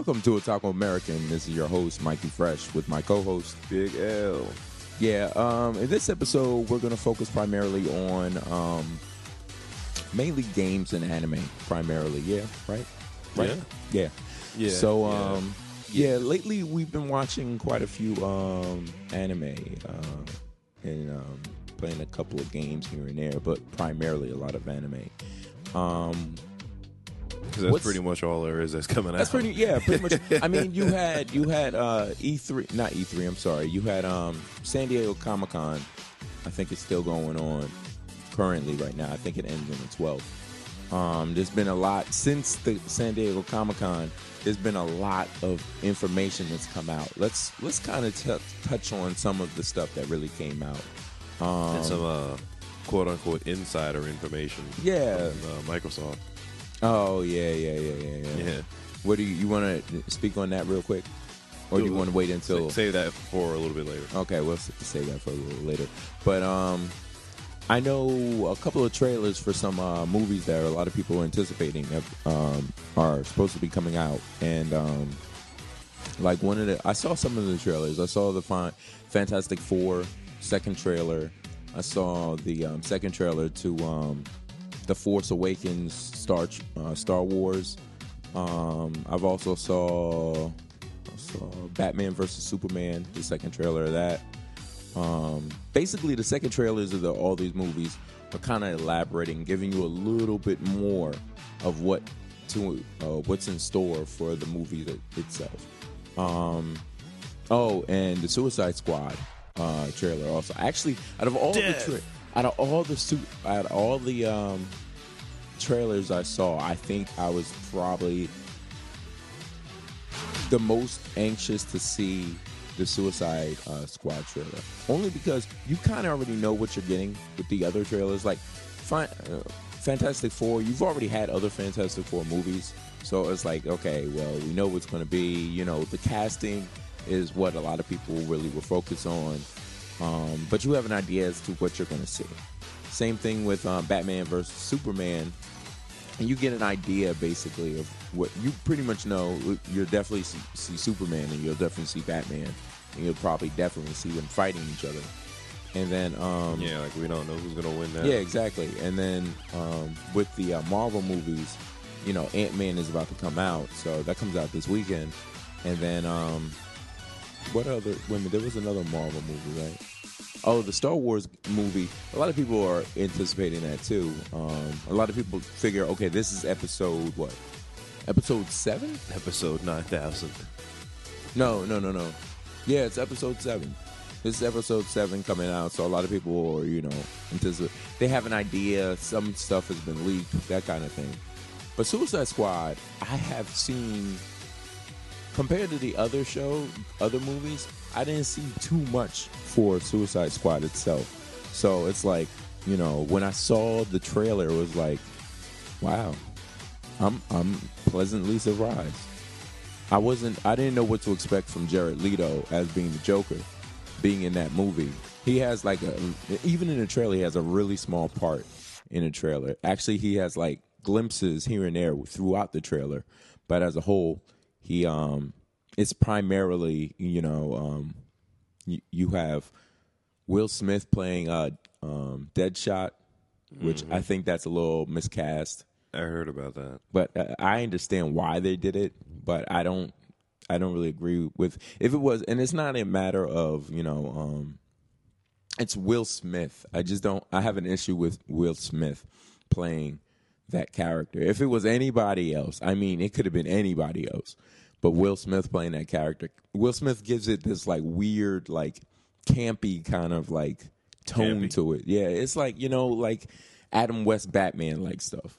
Welcome to Otaku American. This is your host, Mikey Fresh, with my co-host, Big L. Yeah, um, in this episode, we're going to focus primarily on um, mainly games and anime, primarily. Yeah, right? Right? Yeah. Yeah. So, yeah. um, yeah. lately we've been watching quite a few um, anime uh, and um, playing a couple of games here and there, but primarily a lot of anime. Um, that's what's- pretty much all there is that's coming That's out. That's pretty. Yeah, pretty much. I mean, you had you had uh, E3, not E3. I'm sorry. You had um, San Diego Comic Con. I think it's still going on currently right now. I think it ends on the 12th. Um, there's been a lot since the San Diego Comic Con. There's been a lot of information that's come out. Let's let's kind of t- touch on some of the stuff that really came out. Um, and some uh, quote unquote insider information. Yeah. From, uh, Microsoft. Oh yeah, yeah, yeah, yeah, yeah. Yeah. What do you you want to speak on that real quick, or do you want to wait until? Sa- save that for a little bit later. Okay, we'll s- say that for a little later. But um, I know a couple of trailers for some uh, movies that a lot of people are anticipating that um, are supposed to be coming out, and um, like one of the, I saw some of the trailers. I saw the Fan- Fantastic Four second trailer. I saw the um, second trailer to um, the Force Awakens Star uh, Star Wars. Um, I've also saw saw Batman versus Superman, the second trailer of that. Um, basically, the second trailers of the, all these movies are kind of elaborating, giving you a little bit more of what to uh, what's in store for the movie that, itself. Um, oh, and the Suicide Squad uh, trailer also. Actually, out of all Death. the tra- out of all the su- out of all the um, trailers I saw, I think I was probably the most anxious to see the Suicide uh, Squad trailer. Only because you kind of already know what you're getting with the other trailers. Like, fi- uh, Fantastic Four, you've already had other Fantastic Four movies. So it's like, okay, well, we know what's going to be. You know, the casting is what a lot of people really were focused on. Um, but you have an idea as to what you're going to see. Same thing with um, Batman versus Superman and you get an idea basically of what you pretty much know. You'll definitely see, see Superman, and you'll definitely see Batman, and you'll probably definitely see them fighting each other. And then, um, Yeah, like we don't know who's gonna win that. yeah, exactly. And then um, with the uh, Marvel movies, you know, Ant Man is about to come out, so that comes out this weekend. And then, um, what other? Minute, there was another Marvel movie, right? Oh, the Star Wars movie. A lot of people are anticipating that too. Um, a lot of people figure, okay, this is episode what? Episode seven? Episode nine thousand. No, no, no, no. Yeah, it's episode seven. This is episode seven coming out, so a lot of people are, you know, anticipate. They have an idea. Some stuff has been leaked, that kind of thing. But Suicide Squad, I have seen compared to the other show, other movies, I didn't see too much for Suicide Squad itself. So it's like, you know, when I saw the trailer, it was like, wow, I'm I'm pleasantly surprised. I wasn't. I didn't know what to expect from Jared Leto as being the Joker, being in that movie. He has like a even in the trailer, he has a really small part in the trailer. Actually, he has like glimpses here and there throughout the trailer, but as a whole, he um, it's primarily you know um, you, you have Will Smith playing uh um Deadshot, which I think that's a little miscast I heard about that. but uh, I understand why they did it, but I don't I don't really agree with if it was and it's not a matter of, you know, um it's Will Smith. I just don't I have an issue with Will Smith playing that character. If it was anybody else, I mean, it could have been anybody else. But Will Smith playing that character, Will Smith gives it this like weird like campy kind of like tone Campy? to it. Yeah, it's like, you know, like Adam West Batman like stuff.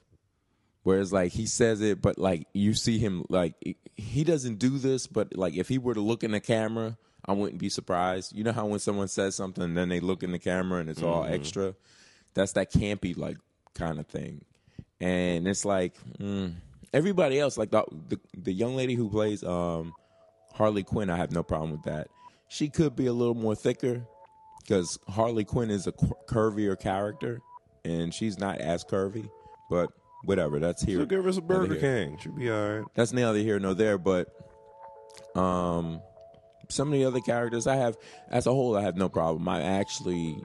Whereas like he says it, but like you see him like he doesn't do this, but like if he were to look in the camera, I wouldn't be surprised. You know how when someone says something, and then they look in the camera and it's all mm-hmm. extra. That's that campy like kind of thing, and it's like mm, everybody else, like the, the the young lady who plays um Harley Quinn. I have no problem with that. She could be a little more thicker because Harley Quinn is a qu- curvier character, and she's not as curvy, but whatever. That's here. So give us a Burger King. She'll be all right. That's neither here nor there, but Um, some of the other characters I have, as a whole, I have no problem. I'm actually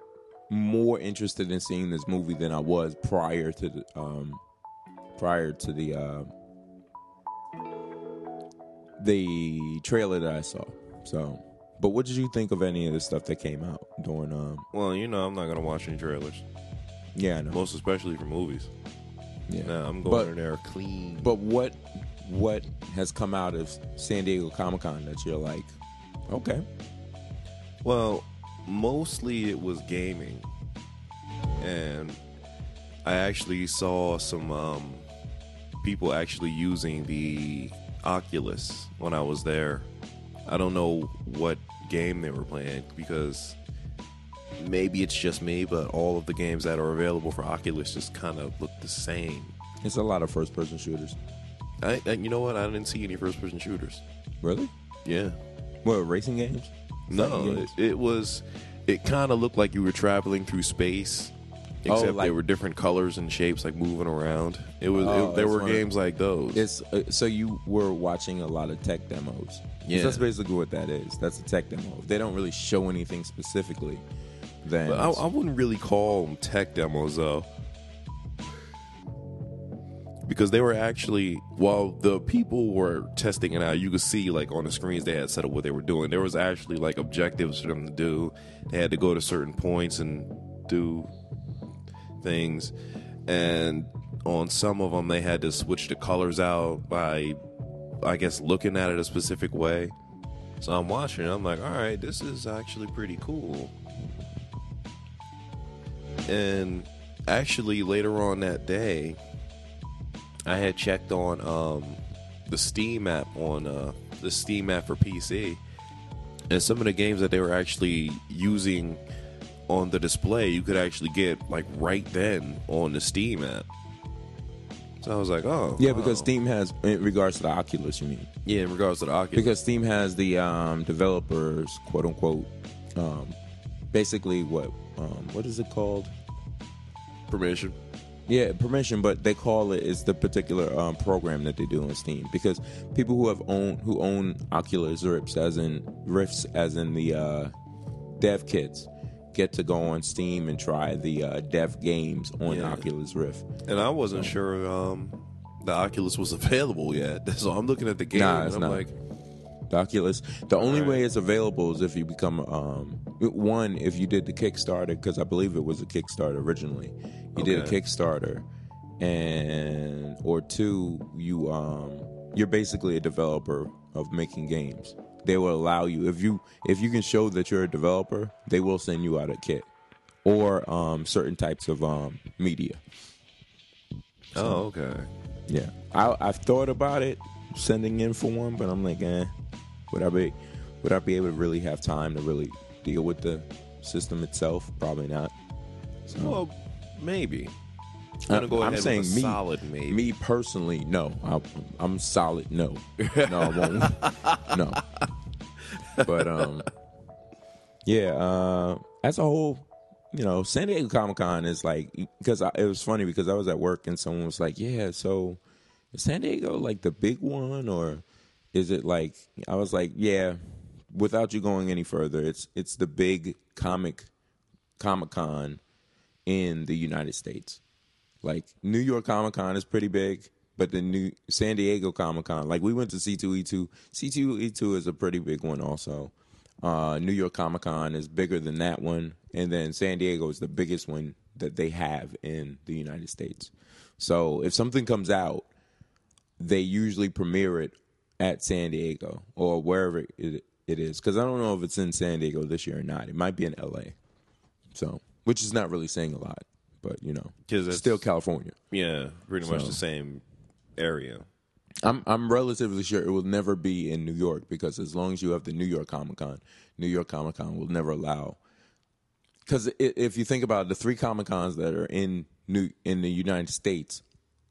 more interested in seeing this movie than I was prior to the um, prior to the uh, the trailer that I saw. So, but what did you think of any of the stuff that came out during? Um, Well, you know, I'm not gonna watch any trailers, yeah, I know. most especially for movies. yeah. Nah, I'm going But- in there clean. But what what has come out of San Diego Comic Con that you're like, okay, Well, mostly it was gaming, and I actually saw some um, people actually using the Oculus when I was there. I don't know what game they were playing because maybe it's just me, but all of the games that are available for Oculus just kind of look the same. it's a lot of first person shooters. I, and you know what? I didn't see any first-person shooters. Really? Yeah. What racing games? No, it, games? it was. It kind of looked like you were traveling through space, Oh, except like- they were different colors and shapes, like moving around. It was. Oh, it, there were one of- games like those. It's uh, so you were watching a lot of tech demos. Yeah. that's basically what that is. That's a tech demo. If they don't really show anything specifically, then I, I wouldn't really call them tech demos though, because they were actually while the people were testing it out, you could see like on the screens they had set up what they were doing. There was actually like objectives for them to do. They had to go to certain points and do things, and on some of them they had to switch the colors out by, I guess, looking at it a specific way. So I'm watching. I'm like, all right, this is actually pretty cool. And actually, later on that day, I had checked on um, the Steam app on uh, the Steam app for PC, and some of the games that they were actually using on the display, you could actually get like right then on the Steam app. So I was like, oh, yeah, because. Steam has in regards to the Oculus, you mean? yeah, in regards to the Oculus, Because Steam has the um, developers, quote unquote, um, basically what um, what is it called? permission. Yeah, permission, but they call it it is the particular um, program that they do on Steam because people who have own who own Oculus Rifts as in Rifts as in the uh, dev kits get to go on Steam and try the uh, dev games on Yeah. Oculus Rift. And I wasn't sure um, the Oculus was available yet. So I'm looking at the game Nah, and I'm not. like, The Oculus. The only Right. way it's available is if you become um one if you did the Kickstarter because I believe it was a Kickstarter originally. You did a Kickstarter, and or two you um you're basically a developer of making games. They will allow you if you if you can show that you're a developer, they will send you out a kit or um certain types of um media. oh, okay. Yeah, I, I've thought about it sending in for one, but I'm like, eh, would I be would I be able to really have time to really deal with the system itself? Probably not. So, Well, maybe. I'm go I'm saying me, solid maybe. me personally, no. I, I'm solid, no, no, I won't, no. But um, yeah. Uh, as a whole, you know, San Diego Comic Con is like because I, it was funny because I was at work and someone was like, "Yeah, so is San Diego like the big one or is it like?" I was like, "Yeah." Without you going any further, it's it's the big comic Comic Con in the United States. Like New York Comic Con is pretty big, but the new San Diego Comic Con, like we went to C2E2. C2E2 is a pretty big one also. Uh, New York Comic Con is bigger than that one, and then San Diego is the biggest one that they have in the United States. So if something comes out, they usually premiere it at San Diego or wherever it, it is. Because I don't know if it's in San Diego this year or not. It might be in LA. So, which is not really saying a lot, but you know, 'Cause it's- still California. yeah, pretty much So- the same area. I'm I'm relatively sure it will never be in New York because as long as you have the New York Comic Con, New York Comic Con will never allow. Because if you think about it, the three Comic Cons that are in New in the United States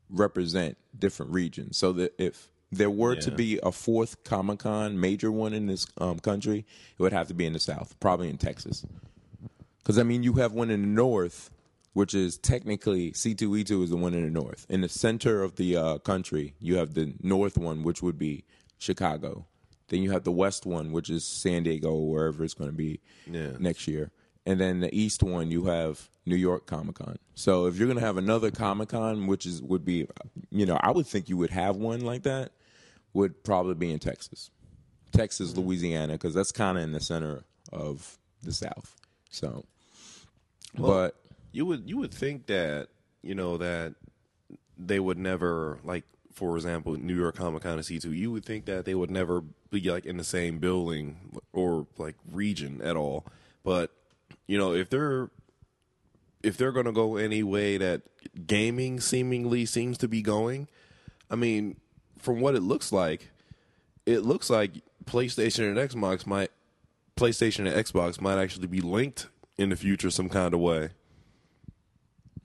represent different regions, so that if there were to Yeah. be a fourth Comic Con, major one in this um, country, it would have to be in the South, probably in Texas. Because I mean, you have one in the north, which is technically C2E2 is the one in the north. In the center of the uh, country, you have the north one, which would be Chicago, Then you have the West one, which is San Diego, or wherever it's going to be Yeah. next year. And then the East one, you have New York Comic Con. So if you're going to have another Comic Con, which is would be, you know, I would think you would have one like that, would probably be in Texas, Texas, Louisiana, because that's kind of in the center of the South. So, but You would you would think that you know that they would never like for example New York Comic Con and C two. You would think that they would never be like in the same building or like region at all. But you know if they're if they're going to go any way that gaming seemingly seems to be going, I mean, from what it looks like, it looks like PlayStation and Xbox might PlayStation and Xbox might actually be linked in the future some kind of way.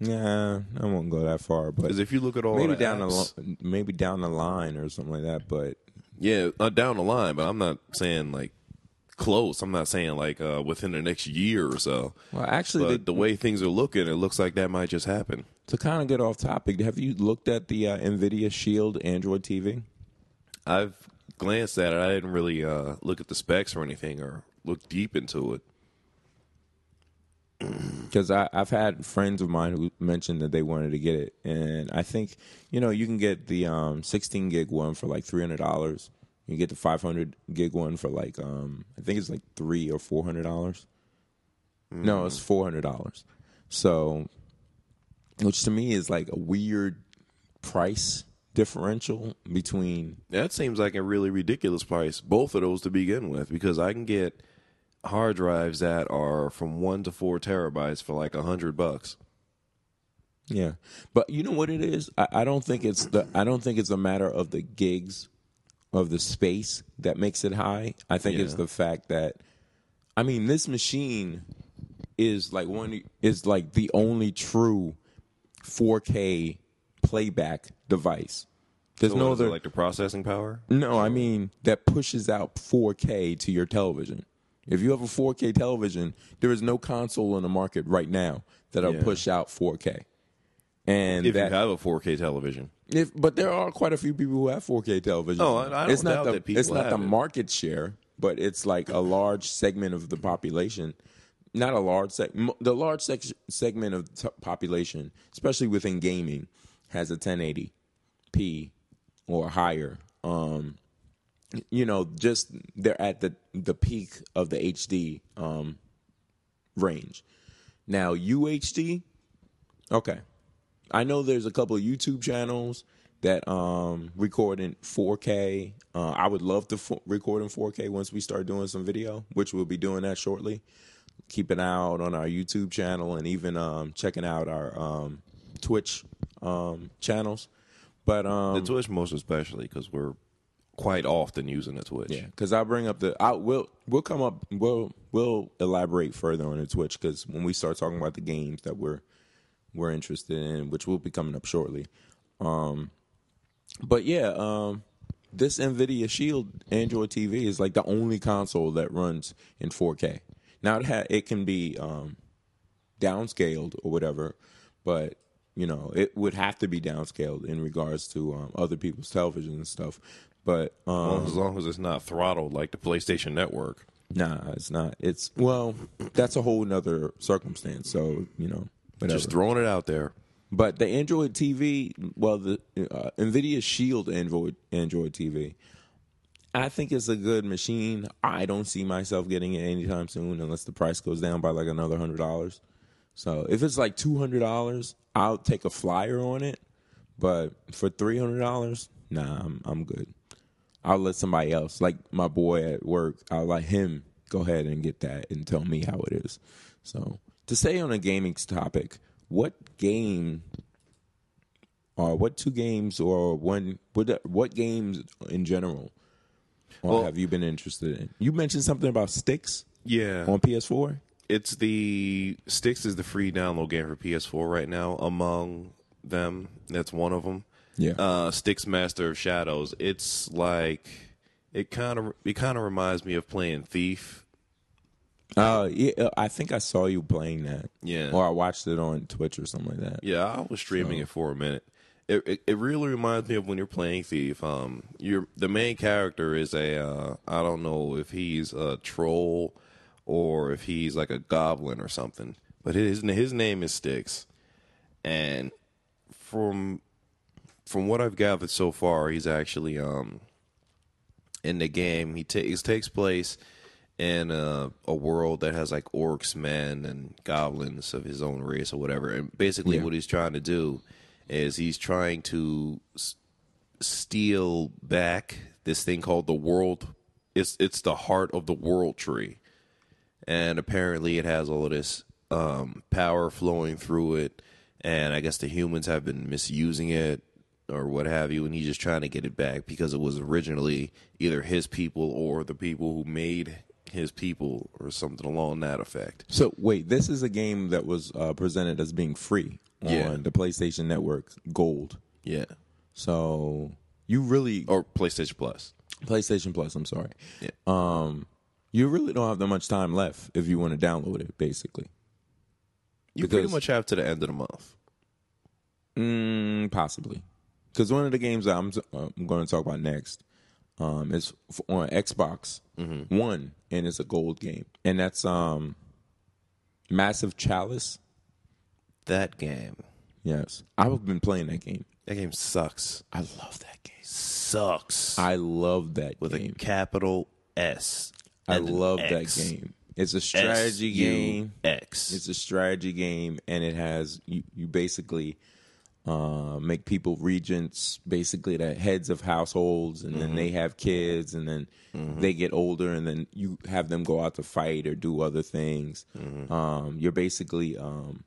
Yeah, I won't go that far. But Because if you look at all maybe the down the apps- lo- maybe down the line or something like that. But yeah, uh, down the line, but I'm not saying like close. I'm not saying like uh, within the next year or so. well, actually, they, the way things are looking, it looks like that might just happen. to kind of get off topic, have you looked at the uh, Nvidia Shield Android TV? I've glanced at it. I didn't really uh, look at the specs or anything or look deep into it. Because I've had friends of mine who mentioned that they wanted to get it, and I think you know you can get the um, 16 gig one for like three hundred dollars. You get the 500 gig one for like um, I think it's like three or four hundred dollars. No, it's four hundred dollars. So, which to me is like a weird price differential between That seems like a really ridiculous price, both of those to begin with, because I can get hard drives that are from one to four terabytes for like a hundred bucks. Yeah, but you know what it is? I, I don't think it's the. I don't think it's a matter of the gigs, of the space that makes it high. I think it's the fact that, I mean, this machine is like one is like the only true 4K playback device. There's So no what is it, other. like the processing power. no, I mean that pushes out 4K to your television. If you have a 4K television, there is no console in the market right now that'll Yeah. push out 4K. And If that, you have a 4K television, if, but there are quite a few people who have 4K television. Oh, I- don't it's not doubt the that people it's not the it. market share, but it's like a large segment of the population. Not a large seg, the large sec- segment of the t- population, especially within gaming, has a 1080p or higher. Um, you know, just they're at the the peak of the HD um, range. Now UHD, okay. I know there's a couple of YouTube channels that um, record in 4K. Uh, I would love to record in 4K once we start doing some video, which we'll be doing that shortly. Keep out on our YouTube channel and even um, checking out our um, Twitch um, channels. But um, the Twitch most especially because we're quite often using the Twitch. yeah, because I'll bring up the. I will. We'll come up. We'll we'll elaborate further on the Twitch because when we start talking about the games that we're we're interested in, which will be coming up shortly. Um, but yeah, um, this Nvidia Shield Android TV is like the only console that runs in 4K. Now it ha- it can be um, downscaled or whatever, but you know it would have to be downscaled in regards to um, other people's television and stuff. But um, as long as it's not throttled like the PlayStation Network. Nah, it's not. It's well, that's a whole nother circumstance. So you know, whatever. Just throwing it out there. but the Android TV, well, the uh, Nvidia Shield Android Android TV, I think it's a good machine. I don't see myself getting it anytime soon unless the price goes down by like another hundred dollars. So if it's like two hundred dollars, I'll take a flyer on it. But for three hundred dollars, nah, I'm I'm good. I'll let somebody else, like my boy at work, I'll let him go ahead and get that and tell me how it is. So to stay on a gaming topic, what game or what two games or one what what games in general Well- have you been interested in? You mentioned something about Styx Yeah. on PS4. it's the Styx is the free download game for PS4 right now. Among them, that's one of them. Yeah. Uh, Styx Master of Shadows. It's like it kind of it kind of reminds me of playing Thief. Uh, yeah, I think I saw you playing that. Yeah. Or I watched it on Twitch or something like that. Yeah, I was streaming it for a minute. it, it, it really reminds me of when you're playing Thief. Um, you're the main character is a uh, I don't know if he's a troll or if he's like a goblin or something, but his his name is Styx, and from from what I've gathered so far, he's actually um in the game. He takes takes place in a, a world that has like orcs, men, and goblins of his own race or whatever. And basically, Yeah. what he's trying to do is he's trying to s- steal back this thing called the world. It's it's the heart of the world tree, and apparently it has all of this um, power flowing through it. And I guess the humans have been misusing it or what have you, and he's just trying to get it back because it was originally either his people or the people who made his people or something along that effect. So wait, this is a game that was uh, presented as being free on Yeah. the PlayStation Network Gold. Yeah. So you really Or PlayStation Plus. PlayStation Plus. I'm sorry. Yeah. Um, you really don't have that much time left if you want to download it. Basically, You pretty much have to the end of the month. mm, possibly, because one of the games that I'm, uh, I'm going to talk about next um, is on Xbox One, and it's a gold game, and that's um, Massive Chalice. That game. Yes, I've been playing that game. That game sucks. I love that game. Sucks. I love that game with game. a capital S. I love that game. It's a strategy game. X. It's a strategy game, and it has you. You basically uh, make people regents, basically the heads of households, and then they have kids, and then they get older, and then you have them go out to fight or do other things. Um, you're basically um,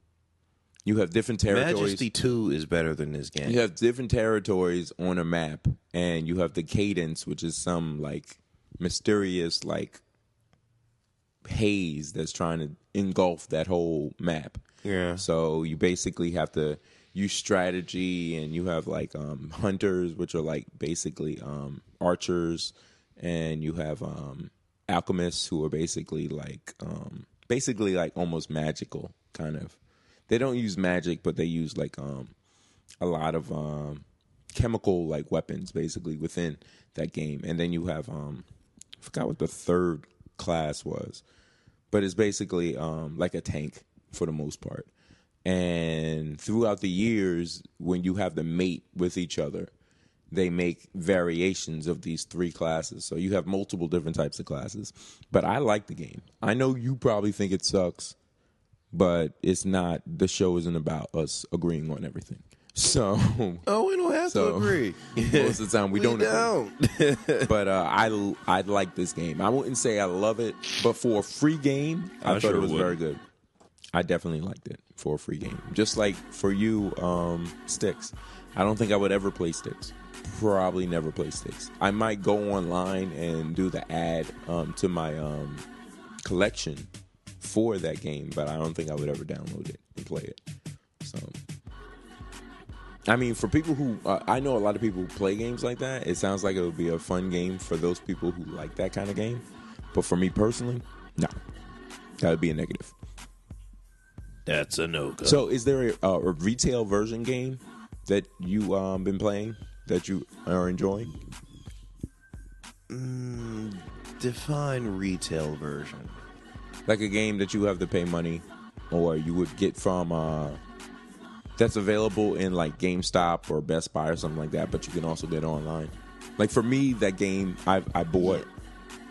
you have different territories. Majesty 2 is better than this game. You have different territories on a map, and you have the cadence, which is some like mysterious like haze that's trying to engulf that whole map. Yeah. So you basically have to use strategy, and you have like um, hunters, which are like basically um, archers, and you have um, alchemists who are basically like um, basically like almost magical kind of. They don't use magic, but they use like um, a lot of um, chemical like weapons basically within that game. And then you have um, I forgot what the third class was, but it's basically um, like a tank for the most part. And throughout the years, when you have the mate with each other, they make variations of these three classes. So you have multiple different types of classes. But I like the game. I know you probably think it sucks, but it's not. The show isn't about us agreeing on everything. So Oh, we don't have So, to agree. most of the time we, don't. agree. don't. But uh, I I like this game. I wouldn't say I love it, but for a free game, I, I thought sure it was would. very good. I definitely liked it for a free game. Just like for you, um, Styx. I don't think I would ever play Styx. Probably never play Styx. I might go online and do the ad um, to my um, collection for that game, but I don't think I would ever download it and play it. So, I mean, for people who uh, I know, a lot of people who play games like that. It sounds like it would be a fun game for those people who like that kind of game. But for me personally, no, that would be a negative. That's a no go. So, is there a, a retail version game that you um been playing that you are enjoying? define retail version. Like a game that you have to pay money, or you would get from uh that's available in like GameStop or Best Buy or something like that, but you can also get online. Like for me, that game I I bought.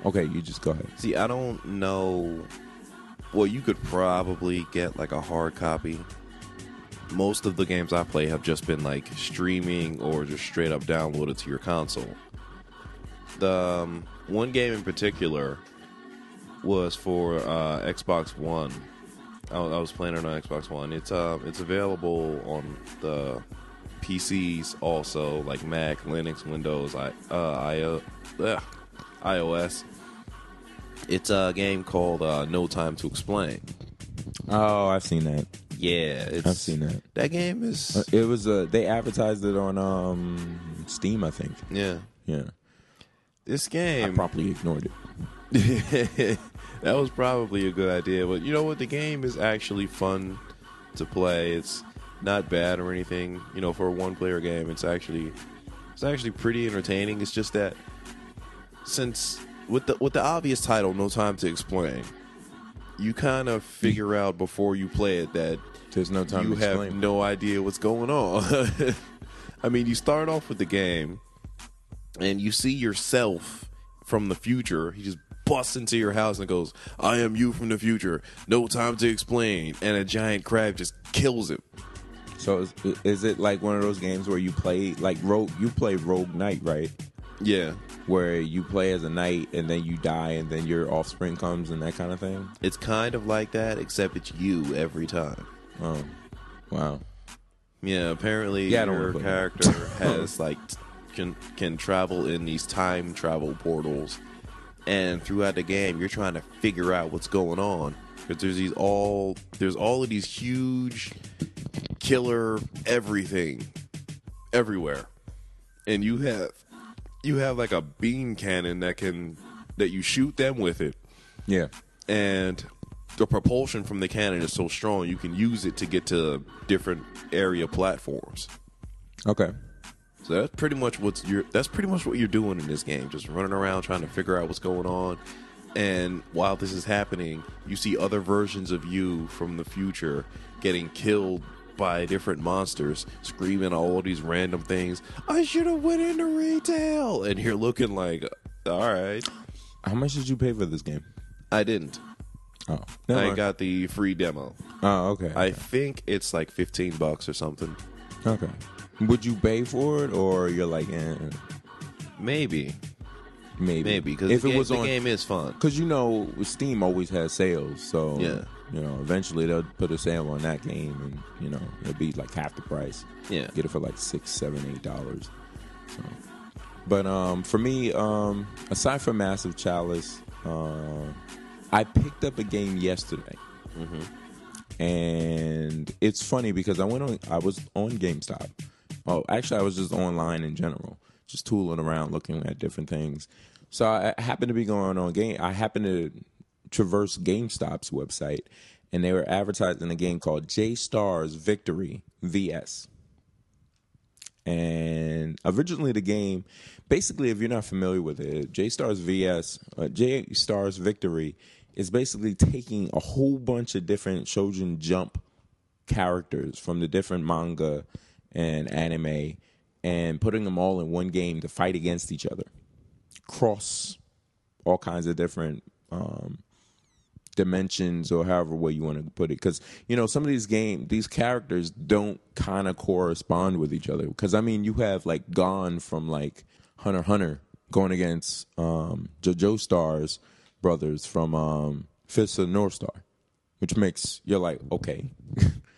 Okay, you just go ahead. See, I don't know. Well, you could probably get like a hard copy. Most of the games I play have just been like streaming or just straight up downloaded to your console. The um, one game in particular was for uh, Xbox One. I, I was playing it on Xbox One. It's uh, it's available on the PCs also, like Mac, Linux, Windows, I, uh, I, ugh, iOS. It's a game called uh, No Time to Explain. Oh, I've seen that. Yeah, it's, I've seen that. That game is Uh, It was uh they advertised it on um Steam, I think. yeah. Yeah, This game. I promptly ignored it. that was probably a good idea, but you know what? The game is actually fun to play. It's not bad or anything. You know, for a one player game, it's actually it's actually pretty entertaining. It's just that since with the with the obvious title, No Time to Explain, you kind of figure out before you play it that There's no time you to have explain. no idea what's going on. I mean, you start off with the game and you see yourself from the future. He just busts into your house and goes, I am you from the future. No time to explain. And a giant crab just kills him. So is, is it like one of those games where you play like Rogue? You play Rogue Knight, right? Yeah. Where you play as a knight and then you die and then your offspring comes and that kind of thing. It's kind of like that, except it's you every time. Oh, wow. Yeah, apparently Yeah, your character has like can can travel in these time travel portals, and throughout the game, you're trying to figure out what's going on because there's these all there's all of these huge killer everything everywhere, and you have you have like a beam cannon that can that you shoot them with it, Yeah. and the propulsion from the cannon is so strong you can use it to get to different area platforms. Okay. So that's pretty much what's you're that's pretty much what you're doing in this game, just running around trying to figure out what's going on. And while this is happening, you see other versions of you from the future getting killed by different monsters, screaming all these random things. I should have went into retail, and you're looking like, all right, How much did you pay for this game? I didn't. Oh, never I mind. got the free demo. Oh, okay. I think it's like 15 bucks or something. okay. Would you pay for it, or you're like, eh, Maybe, maybe, maybe because if the, it game, was the on, game is fun. because you know Steam always has sales, so Yeah. You know eventually they'll put a sale on that game, and you know it'll be like half the price. Yeah. get it for like six, seven, eight dollars. So, but um, for me, um, aside from Massive Chalice, uh, I picked up a game yesterday, and it's funny because I went on. I was on GameStop. Oh, actually, I was just online in general, just tooling around, looking at different things. So I happened to be going on game. I happened to traverse GameStop's website, and they were advertising a game called J Stars Victory VS. And originally, the game, basically, if you're not familiar with it, J Stars VS, uh, J Stars Victory, is basically taking a whole bunch of different Shonen Jump characters from the different manga and anime and putting them all in one game to fight against each other, cross all kinds of different um, dimensions or however way you want to put it because you know some of these game these characters don't kind of correspond with each other. Because i mean you have like Gon from like hunter hunter going against um jojo stars brothers from um fist of the north star which makes you're like okay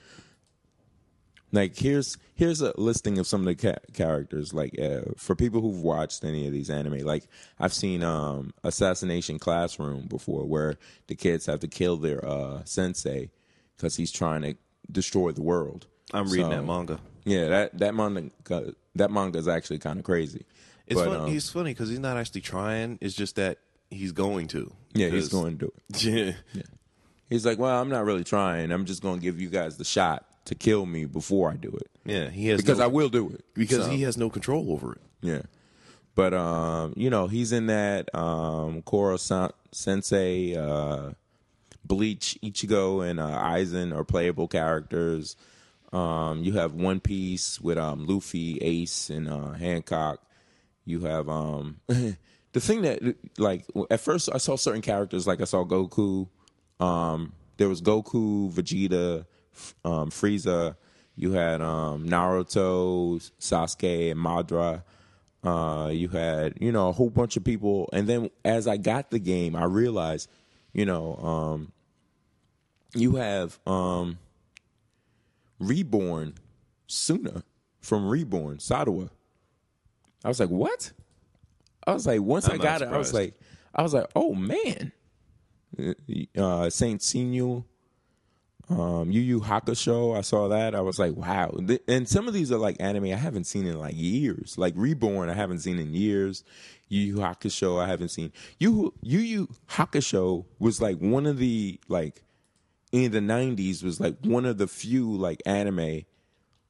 like here's here's a listing of some of the ca- characters like uh, for people who've watched any of these anime like i've seen um assassination classroom before where the kids have to kill their uh sensei because he's trying to destroy the world I'm reading So, that manga. yeah that that manga that manga is actually kind of crazy It's But, fun. um, he's funny because he's not actually trying. It's just that he's going to. yeah he's going to do it Yeah. he's like well i'm not really trying i'm just going to give you guys the shot to kill me before i do it Yeah, he has because no, i will do it because So- he has no control over it. Yeah. But um, you know, he's in that um Koro Sensei, uh Bleach, Ichigo, and uh, Aizen are playable characters. Um, you have One Piece with um Luffy, Ace, and uh, Hancock. You have um the thing that like at first I saw certain characters like I saw Goku. Um, there was Goku, Vegeta, um, Frieza. You had um, Naruto, Sasuke, and Madara. Uh, you had you know a whole bunch of people, and then as I got the game, I realized, you know, um, you have um, Reborn Suna from Reborn Sadawa. I was like, what? I was like, once i I'm got not it, I was like, I was like, oh man, uh, Saint Senu, um, Yu Yu Hakusho. I saw that. I was like, wow. And some of these are like anime I haven't seen in like years. Like Reborn, I haven't seen in years. Yu Yu Hakusho, I haven't seen. Yu Yu Yu Hakusho was like one of the like in the '90s was like one of the few like anime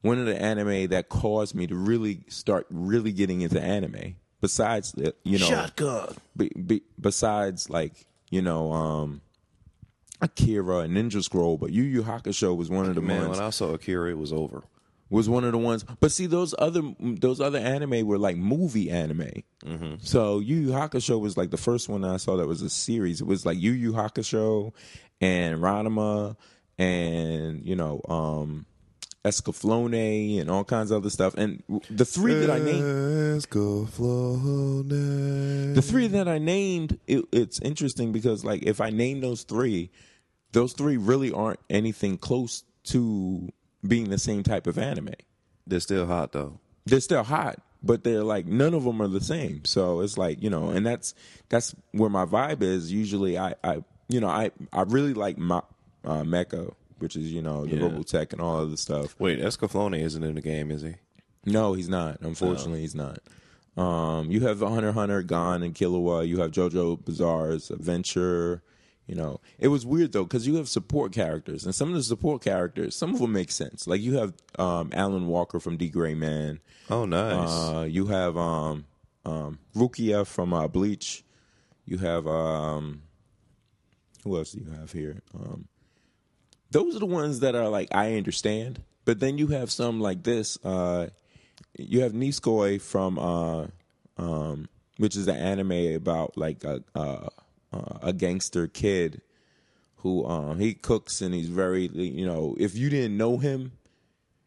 one of the anime that caused me to really start really getting into anime. Besides, you know, Shotgun. be, be, besides like you know, um, Akira and Ninja Scroll, but Yu Yu Hakusho was one of the Man, ones when I saw Akira, it was over. was one of the ones. But see, those other those other anime were like movie anime. So Yu Yu Hakusho was like the first one I saw that was a series. It was like Yu Yu Hakusho and Ranma and you know um Escaflowne and all kinds of other stuff. And the three that I named, the three that I named, it, it's interesting because like if I name those three, those three really aren't anything close to being the same type of anime. They're still hot though. They're still hot, but they're like none of them are the same. So it's like you know, and that's that's where my vibe is. Usually, I I you know I I really like my uh, Mecha, which is you know the Yeah. Robotech and all of the stuff. Wait, Escaflowne isn't in the game, is he? No, he's not. Unfortunately, he's not. Um, you have Hunter Hunter, Gon, and Killua. You have JoJo Bizarre's Adventure. You know, it was weird though because you have support characters, and some of the support characters, some of them make sense. Like you have um, Allen Walker from D. Gray Man. Oh, nice. Uh, you have um, um, Rukia from uh, Bleach. You have um, who else do you have here? Um, those are the ones that are like I understand, but then you have some like this. Uh, you have Nisekoi from uh, um, which is an anime about like a uh, uh, a gangster kid who um, he cooks and he's very you know if you didn't know him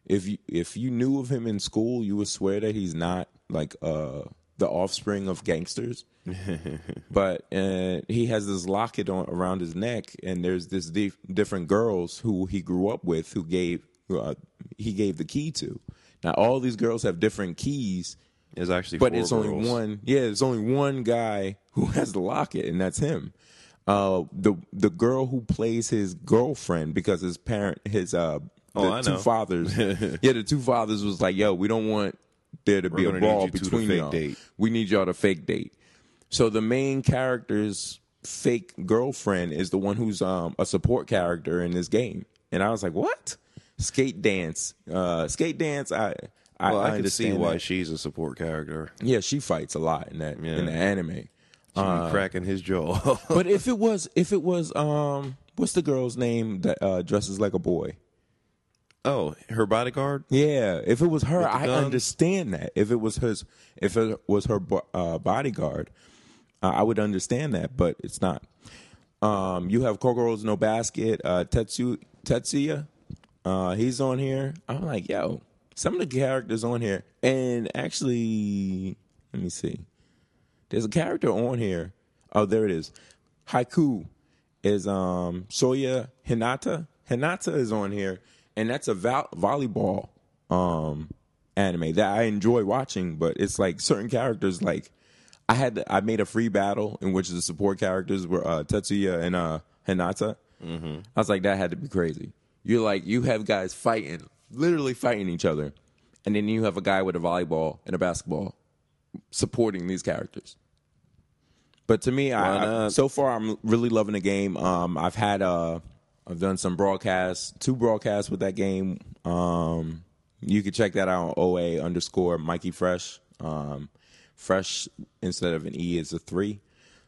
if you if you knew of him in school, you would swear that he's not like uh the offspring of gangsters. but uh, he has this locket on around his neck, and there's this di- different girls who he grew up with who gave uh, he gave the key to. Now all these girls have different keys, There's actually but it's girls. only one. Yeah, there's only one guy who has the locket, and that's him. Uh, the the girl who plays his girlfriend because his parent his uh the Oh, I two know. fathers yeah the two fathers was like yo we don't want there to be a brawl you two to between y'all date. we need y'all to fake date so the main character's fake girlfriend is the one who's um a support character in this game and I was like what skate dance uh skate dance I I, Well, I, can see why that. she's a support character. yeah she fights a lot in that Yeah. in the anime be cracking his jaw. but if it was if it was um what's the girl's name that uh dresses like a boy oh, her bodyguard. yeah if it was her i gun? understand that if it was his if it was her uh, bodyguard uh, i would understand that but it's not um you have Kuroko's no basket uh tetsu tetsuya uh he's on here i'm like yo some of the characters on here and actually let me see there's a character on here. Oh, there it is. Haikyu is um Shoyo Hinata. Hinata is on here, and that's a vo- volleyball um anime that I enjoy watching. But it's like certain characters. Like I had to, I made a free battle in which the support characters were uh, Tetsuya and uh, Hinata. Mm-hmm. I was like, that had to be crazy. You're like you have guys fighting, literally fighting each other, and then you have a guy with a volleyball and a basketball supporting these characters. But to me, I, I so far I'm really loving the game. Um, I've had uh, I've done some broadcasts, two broadcasts with that game. Um, you can check that out on OA underscore Mikey Fresh. Um, Fresh instead of an E is a three.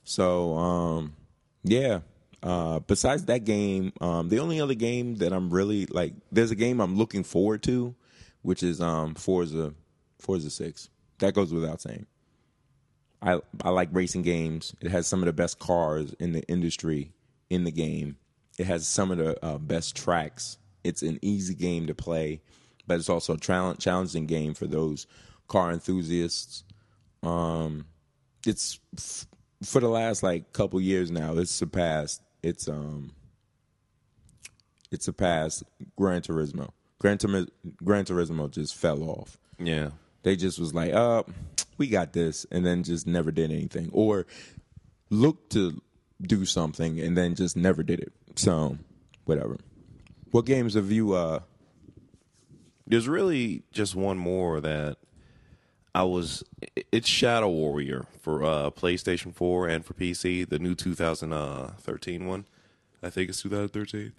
So um, yeah. Uh, besides that game, um, the only other game that I'm really like, there's a game I'm looking forward to, which is um, Forza, Forza Six. That goes without saying. I I like racing games. It has some of the best cars in the industry in the game. It has some of the uh, best tracks. It's an easy game to play, but it's also a tra- challenging game for those car enthusiasts. Um, it's f- for the last like couple years now. It's surpassed. It's um, it's surpassed Gran Turismo. Gran, Turismo, Gran Turismo just fell off Yeah. they just was like, uh, we got this, and then just never did anything, or looked to do something and then just never did it. So, whatever. What games have you? uh There's really just one more that I was. It's Shadow Warrior for uh, PlayStation 4 and for PC, the new 2013 one. I think it's 2013.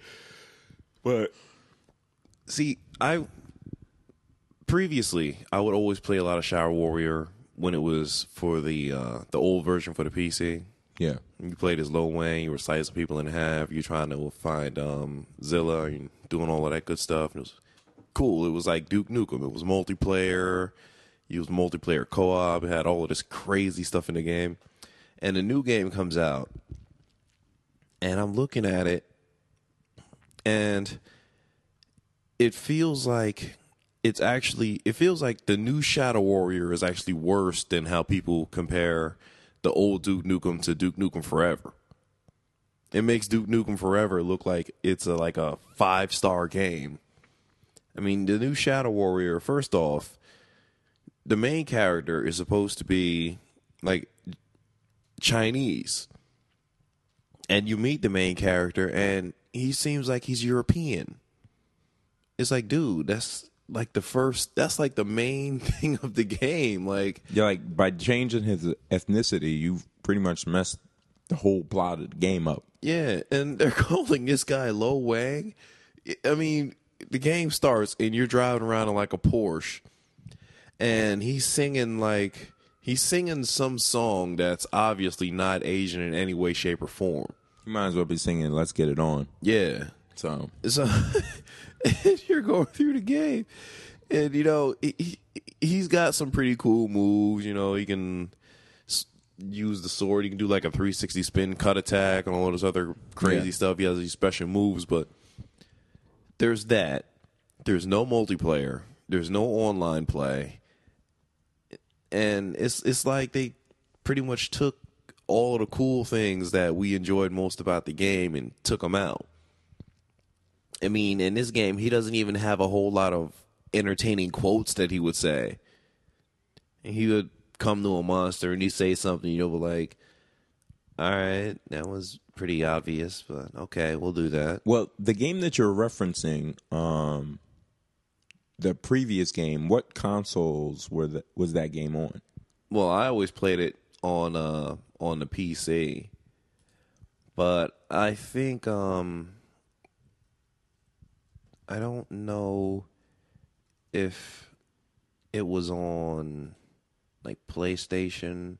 But see, I previously, I would always play a lot of Shadow Warrior when it was for the uh, the old version for the PC. Yeah. You played as Lo Wang. You were slicing people in half. You're trying to find um, Zilla and doing all of that good stuff. It was cool. It was like Duke Nukem. It was multiplayer. Was multiplayer co-op. Had all of this crazy stuff in the game. And the new game comes out, and I'm looking at it, and it feels like it's actually it feels like the new Shadow Warrior is actually worse than how people compare the old Duke Nukem to Duke Nukem Forever. It makes Duke Nukem Forever look like it's a like a five star game. I mean, the new Shadow Warrior. First off, the main character is supposed to be like Chinese, and you meet the main character, and he seems like he's European. It's like, dude, that's like the first. That's like the main thing of the game. Like, Yeah, like by changing his ethnicity, you've pretty much messed the whole plot of the game up. Yeah, and they're calling this guy Lo Wang. I mean, the game starts and you're driving around in like a Porsche, and he's singing like he's singing some song that's obviously not Asian in any way, shape, or form. You might as well be singing "Let's Get It On." Yeah, So so you're going through the game, and you know he, he he's got some pretty cool moves. You know he can use the sword. He can do like a 360 spin, cut attack, and all this other crazy Yeah. stuff. He has these special moves, but there's that. There's no multiplayer. There's no online play, and it's it's like they pretty much took all the cool things that we enjoyed most about the game and took them out. I mean, in this game, he doesn't even have a whole lot of entertaining quotes that he would say. And he would come to a monster and he'd say something, you know, but like, all right, that was pretty obvious, but okay, we'll do that. Well, the game that you're referencing, um, the previous game, what consoles were the, was that game on? Well, I always played it on uh on the PC. But I think um I don't know if it was on like PlayStation.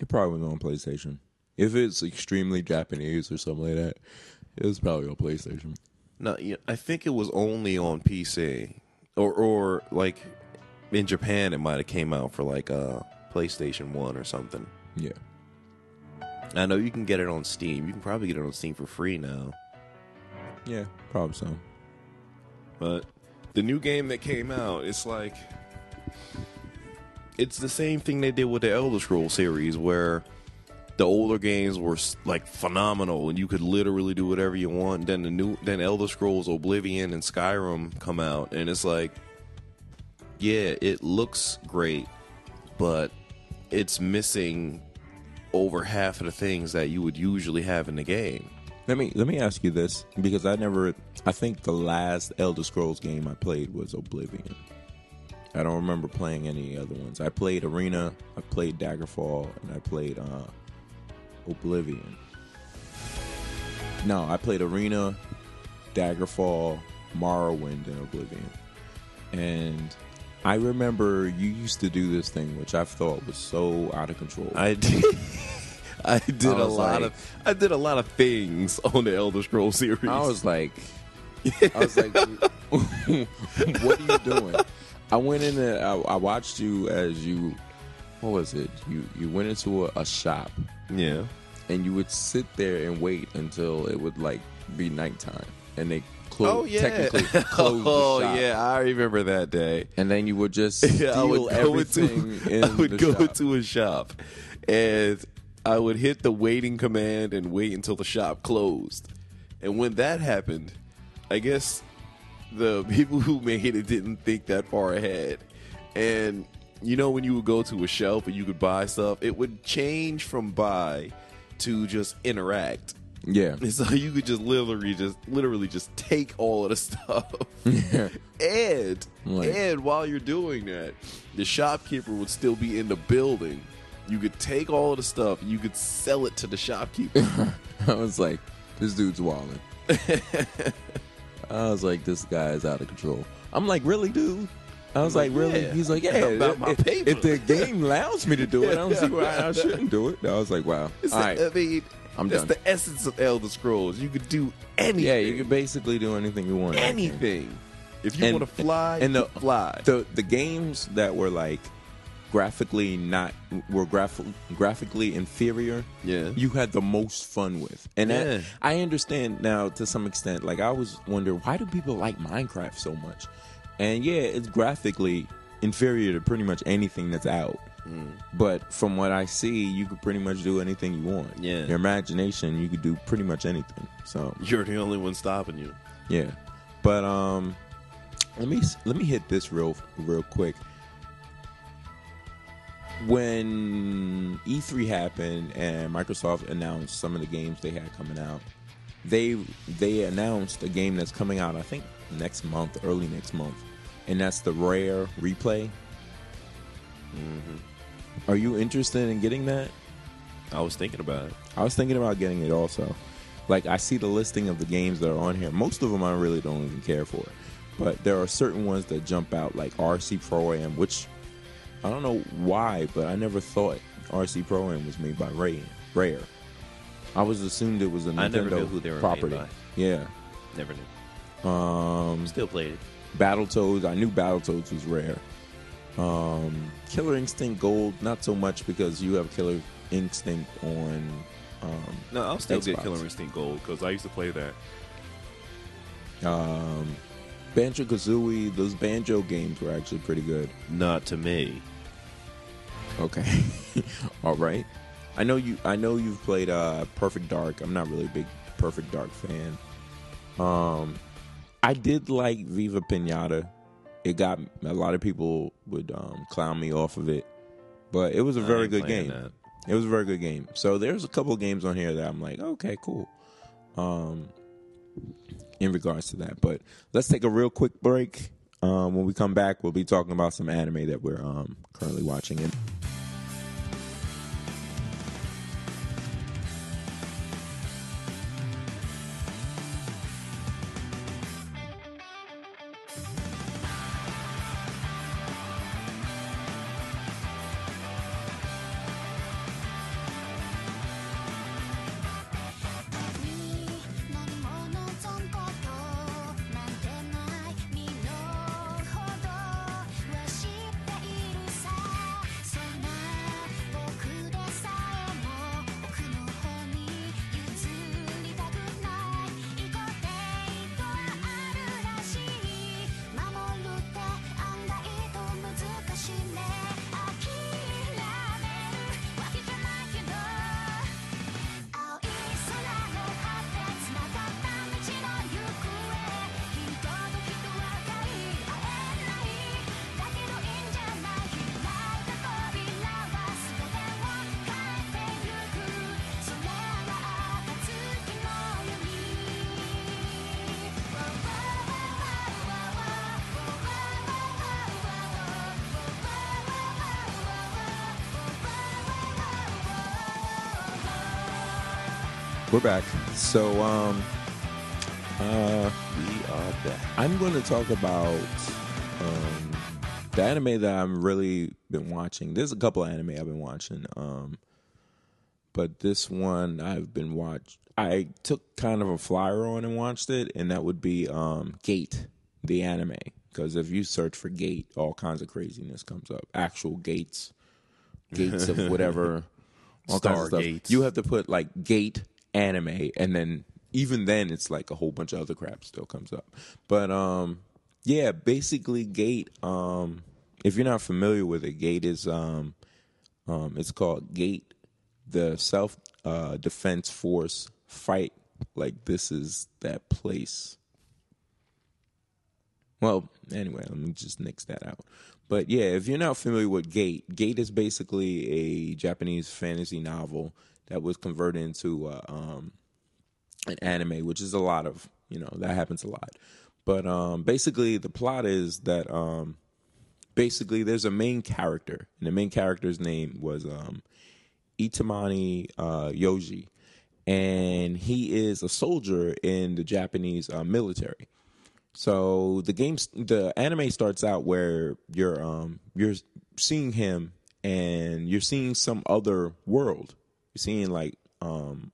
It probably was on PlayStation. If it's extremely Japanese or something like that, it was probably on PlayStation. No, I think it was only on PC, or or like in Japan, it might have came out for like uh PlayStation One or something. Yeah. I know you can get it on Steam. You can probably get it on Steam for free now. Yeah, probably so. But the new game that came out, it's like it's the same thing they did with the Elder Scroll series, where the older games were like phenomenal, and you could literally do whatever you want. Then the new, then Elder Scrolls Oblivion and Skyrim come out, and it's like, yeah, it looks great, but it's missing over half of the things that you would usually have in the game. Let me let me ask you this because I never I think the last Elder Scrolls game I played was Oblivion. I don't remember playing any other ones. I played Arena, I played Daggerfall, and I played uh, Oblivion. No, I played Arena, Daggerfall, Morrowind, and Oblivion. And I remember you used to do this thing, which I thought was so out of control. I did. I did I a lot like- of I did a lot of things on the Elder Scrolls series. I was like, I was like, what are you doing? I went in and I, I watched you as you, what was it? You you went into a, a shop yeah. and you would sit there and wait until it would like be nighttime and they close Oh yeah. technically close oh the shop. yeah, I remember that day. And then you would just Yeah, I would steal go everything into in I would the go shop. into a shop and I would hit the waiting command and wait until the shop closed. And when that happened, I guess the people who made it didn't think that far ahead. And you know when you would go to a shelf and you could buy stuff, it would change from buy to just interact. yeah. And so you could just literally just literally just take all of the stuff. Yeah. and Like- and while you're doing that, the shopkeeper would still be in the building. You could take all of the stuff, you could sell it to the shopkeeper. I was like, this dude's walling. I was like, this guy is out of control. I'm like, really, dude? I was like, really? yeah. He's like, yeah. About my if, paper. if the game allows me to do it, I don't see why I shouldn't do it. I was like, wow. It's All the- I mean, I'm that's done. the essence of Elder Scrolls. You could do anything. Yeah, you can basically do anything you want. in that game. anything. If you And- want to fly, and you the- fly. The the games that were like graphically not were graph, graphically inferior. Yeah. you had the most fun with, and Yeah. that, I understand now to some extent. Like I always wonder why do people like Minecraft so much, and yeah, it's graphically inferior to pretty much anything that's out. Mm. But from what I see, you could pretty much do anything you want. Yeah. your imagination, you could do pretty much anything. So You're the only one stopping you. yeah, but um, let me let me hit this real real quick. When E3 happened and Microsoft announced some of the games they had coming out, they they announced a game that's coming out I think next month, early next month, and that's the Rare Replay. Mm-hmm. Are you interested in getting that? I was thinking about it. I was thinking about getting it also. Like I see the listing of the games that are on here. Most of them I really don't even care for, but there are certain ones that jump out, like RC Pro Am, which I don't know why, but I never thought RC Pro Am was made by Ray Rare. I was assumed it was a Nintendo I never knew who they were made property. by. Yeah. Never knew. Um, Still played it. Battletoads. I knew Battletoads was rare. Um, Killer Instinct Gold, not so much because you have Killer Instinct on. Um, No, I'll still get Killer Instinct Gold because I used to play that. Um, Banjo Kazooie, those banjo games were actually pretty good. Not to me. Okay, all right. I know you. I know you've played uh, Perfect Dark. I'm not really a big Perfect Dark fan. Um, I did like Viva Pinata. It got a lot of people would um, clown me off of it, but it was a I very good game. that. It was a very good game. So there's a couple of games on here that I'm like, okay, cool. Um, in regards to that, but let's take a real quick break. Um, when we come back, we'll be talking about some anime that we're um, currently watching. And「back. So, um, uh, We are back. I'm going to talk about um, the anime that I'm really been watching. There's a couple of anime I've been watching, um, but this one I've been watched. I took kind of a flyer on and watched it, and that would be um, Gate, the anime. Because if you search for Gate, all kinds of craziness comes up. Actual gates, gates of whatever, all kinds of stuff. Stargates. You have to put like Gate anime, and then even then, it's like a whole bunch of other crap still comes up. But um, yeah, basically Gate. Um, if you're not familiar with it, Gate is um, um, it's called Gate, the self uh, defense force fight. Like this is that place. Well, anyway, let me just nix that out. But yeah, if you're not familiar with Gate, Gate is basically a Japanese fantasy novel that was converted into uh, um, an anime, which is a lot of you know that happens a lot. But um, basically, the plot is that um, basically there's a main character, and the main character's name was um, Itamani uh, Yoji, and he is a soldier in the Japanese uh, military. So the games, the anime starts out where you're um you're seeing him and you're seeing some other world. You're seeing like um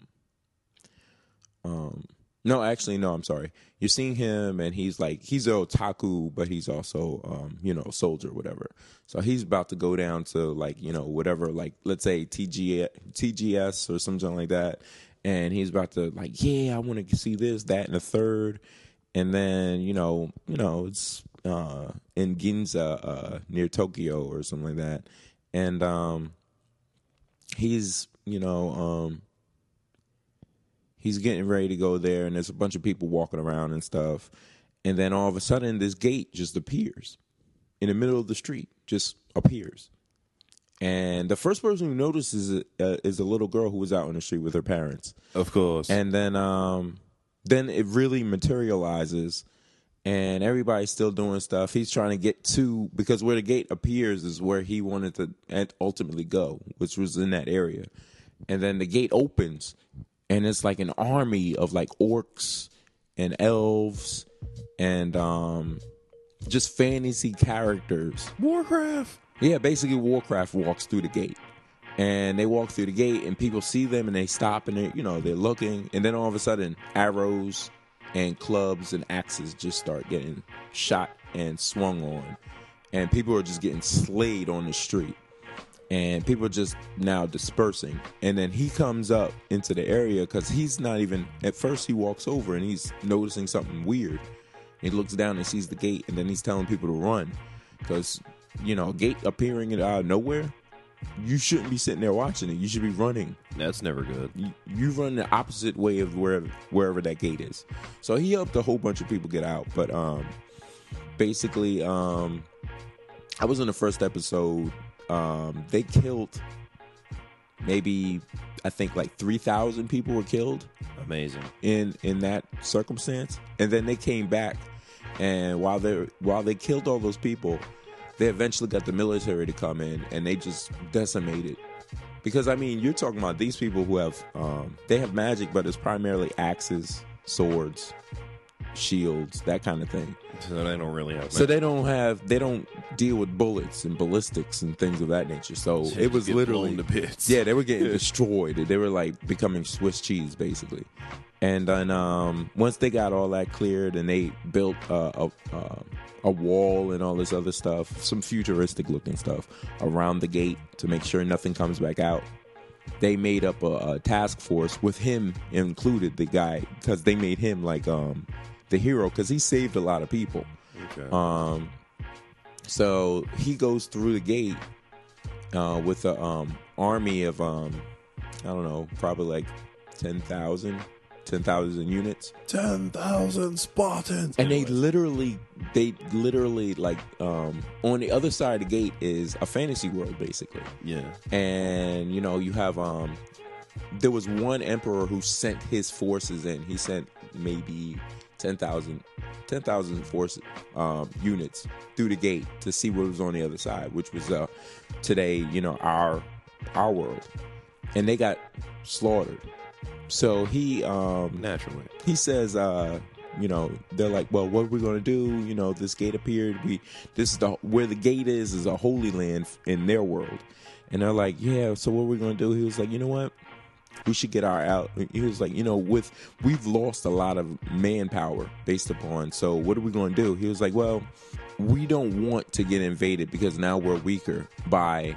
um no actually no I'm sorry. You're seeing him and he's like he's a otaku but he's also um you know a soldier whatever. So he's about to go down to like you know whatever like let's say TG TGS or something like that and he's about to like yeah I want to see this that and the third and then you know you know it's uh in Ginza uh near Tokyo or something like that and um he's you know um he's getting ready to go there and there's a bunch of people walking around and stuff. And then all of a sudden this gate just appears in the middle of the street just appears. And the first person who notices it uh, is a little girl who was out on the street with her parents. Of course. and then um then it really materializes and everybody's still doing stuff. He's trying to get to because where the gate appears is where he wanted to ultimately go which was in that area and then the gate opens and it's like an army of like orcs and elves and um just fantasy characters Warcraft. yeah, basically Warcraft walks through the gate. And they walk through the gate and people see them and they stop and they you know, they're looking and then all of a sudden arrows and clubs and axes just start getting shot and swung on. And people are just getting slayed on the street. And people just now dispersing. And then he comes up into the area because he's not even at first he walks over and he's noticing something weird. He looks down and sees the gate, and then he's telling people to run because you know, gate appearing out of nowhere. You shouldn't be sitting there watching it. You should be running. That's never good. You, you run the opposite way of wherever wherever that gate is. So he helped a whole bunch of people get out, but um, basically, um, I was in the first episode. Um, they killed maybe I think like three thousand people were killed. Amazing. in in that circumstance. And then they came back and while they while they killed all those people they eventually got the military to come in and they just decimated. Because i mean you're talking about these people who have um they have magic but it's primarily axes swords shields that kind of thing So they don't really have. so they don't have they don't deal with bullets and ballistics and things of that nature so Just it was literally to bits. yeah, they were getting destroyed. They were like becoming Swiss cheese, basically. And then um, once they got all that cleared, and they built uh, a uh, a wall and all this other stuff, some futuristic looking stuff around the gate to make sure nothing comes back out. They made up a, a task force with him included, the guy, because they made him like um, the hero because he saved a lot of people. Okay. Um, so he goes through the gate uh, with a um, army of um, I don't know, probably like 10,000 10,000 units. Ten thousand Spartans. And they literally they literally like um, on the other side of the gate is a fantasy world basically. Yeah. And you know, you have um there was one emperor who sent his forces in. He sent maybe 10,000 10,000 force um, units through the gate to see what was on the other side, which was uh, today, you know, our our world. And they got slaughtered. So he um, Naturally. he says uh you know they're like well what are we going to do you know this gate appeared we this is the where the gate is is a holy land in their world and they're like yeah so what are we going to do he was like you know what we should get our out he was like you know with we've lost a lot of manpower based upon so what are we going to do he was like well we don't want to get invaded because now we're weaker by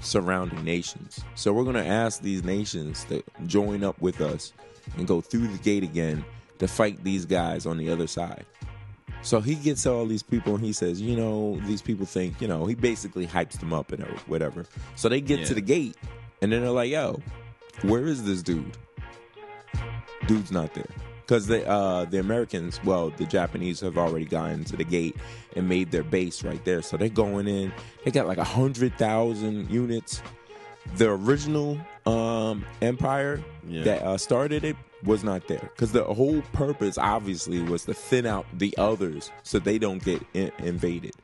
surrounding nations. So we're going to ask these nations to join up with us and go through the gate again to fight these guys on the other side. So he gets all these people and he says, you know, these people think, you know, he basically hypes them up and whatever. So they get Yeah. to the gate and then they're like, yo, where is this dude? Dude's not there. Because the uh, the Americans, well, the Japanese have already gotten to the gate and made their base right there. So they're going in. They got like a hundred thousand units. The original um, empire Yeah. that uh, started it was not there because the whole purpose, obviously, was to thin out the others so they don't get in- invaded.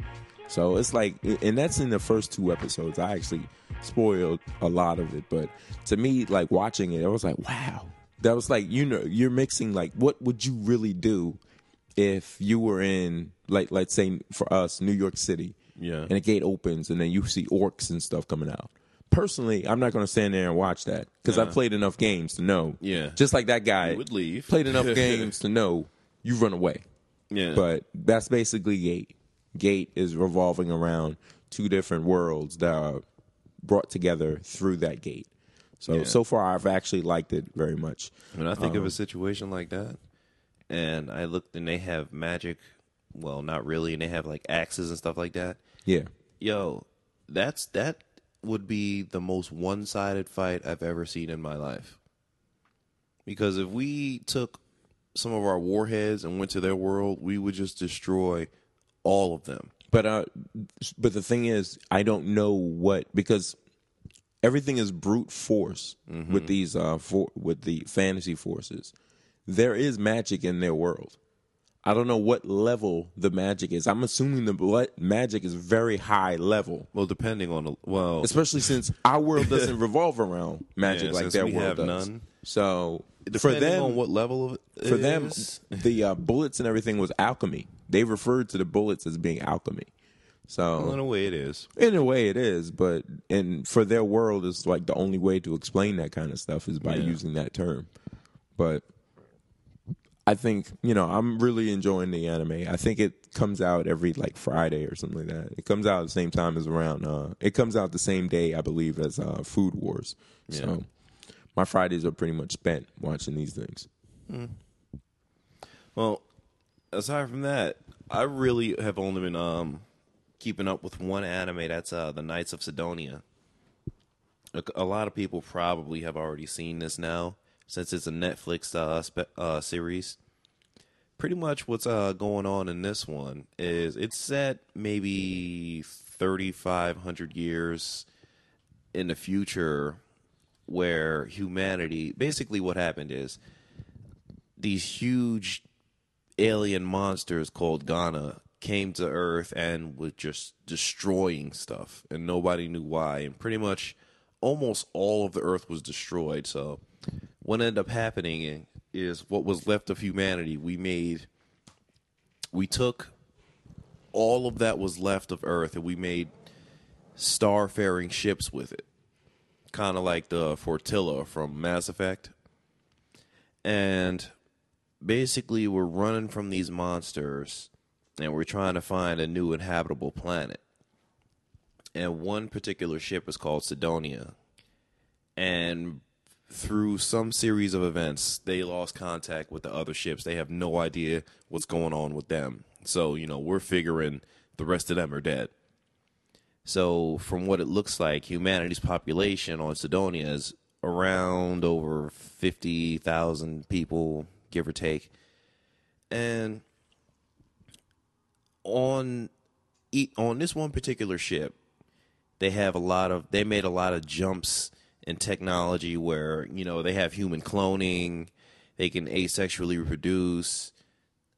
So it's like, and that's in the first two episodes. I actually spoiled a lot of it, but to me, like watching it, I was like, wow. That was like, you know, you're mixing like, what would you really do if you were in like let's say for us New York City, Yeah. and a gate opens and then you see orcs and stuff coming out. Personally, I'm not going to stand there and watch that because I've played enough games to know. Yeah. just like that guy You would leave. Played enough games to know you run away. Yeah. But that's basically Gate. Gate is revolving around two different worlds that are brought together through that gate. So Yeah. so far, I've actually liked it very much. When I think Um, of a situation like that, and I looked and they have magic, well, not really, and they have like axes and stuff like that. Yeah, Yo, that's that would be the most one-sided fight I've ever seen in my life. Because if we took some of our warheads and went to their world, we would just destroy all of them. but uh, but the thing is, I don't know what because everything is brute force with these uh for, with the fantasy forces. There is magic in their world. I don't know what level the magic is. I'm assuming the what magic is very high level, Well, depending on well, especially since our world doesn't revolve around magic Yeah, like their we world have does. none. So for them, on what level of it for them, the uh, bullets and everything was alchemy. They referred to the bullets as being alchemy. So well, in a way, it is. in a way, it is, but and for their world, it's like the only way to explain that kind of stuff is by Yeah. using that term. But I think you know I'm really enjoying the anime. I think it comes out every like Friday or something like that. It comes out at the same time as around. Uh, it comes out the same day, I believe, as uh, Food Wars. So my Fridays are pretty much spent watching these things. Well, aside from that, I really have only been um keeping up with one anime. That's uh the Knights of Sidonia. A, a lot of people probably have already seen this now, since it's a Netflix uh, spe- uh series. Pretty much what's uh going on in this one is it's set maybe thirty five hundred years in the future, where humanity basically what happened is these huge alien monsters called Gauna came to Earth and was just destroying stuff, and nobody knew why. And pretty much almost all of the Earth was destroyed. So, what ended up happening is what was left of humanity, we made, we took all of that was left of Earth and we made starfaring ships with it. Kind of like the Flotilla from Mass Effect. And basically we're running from these monsters and we're trying to find a new inhabitable planet. And one particular ship is called Sidonia. And through some series of events, they lost contact with the other ships. They have no idea what's going on with them. So, you know, we're figuring the rest of them are dead. So, from what it looks like, humanity's population on Sidonia is around over 50,000 people, give or take. And on on this one particular ship, they have a lot of they made a lot of jumps in technology where, you know, they have human cloning, they can asexually reproduce.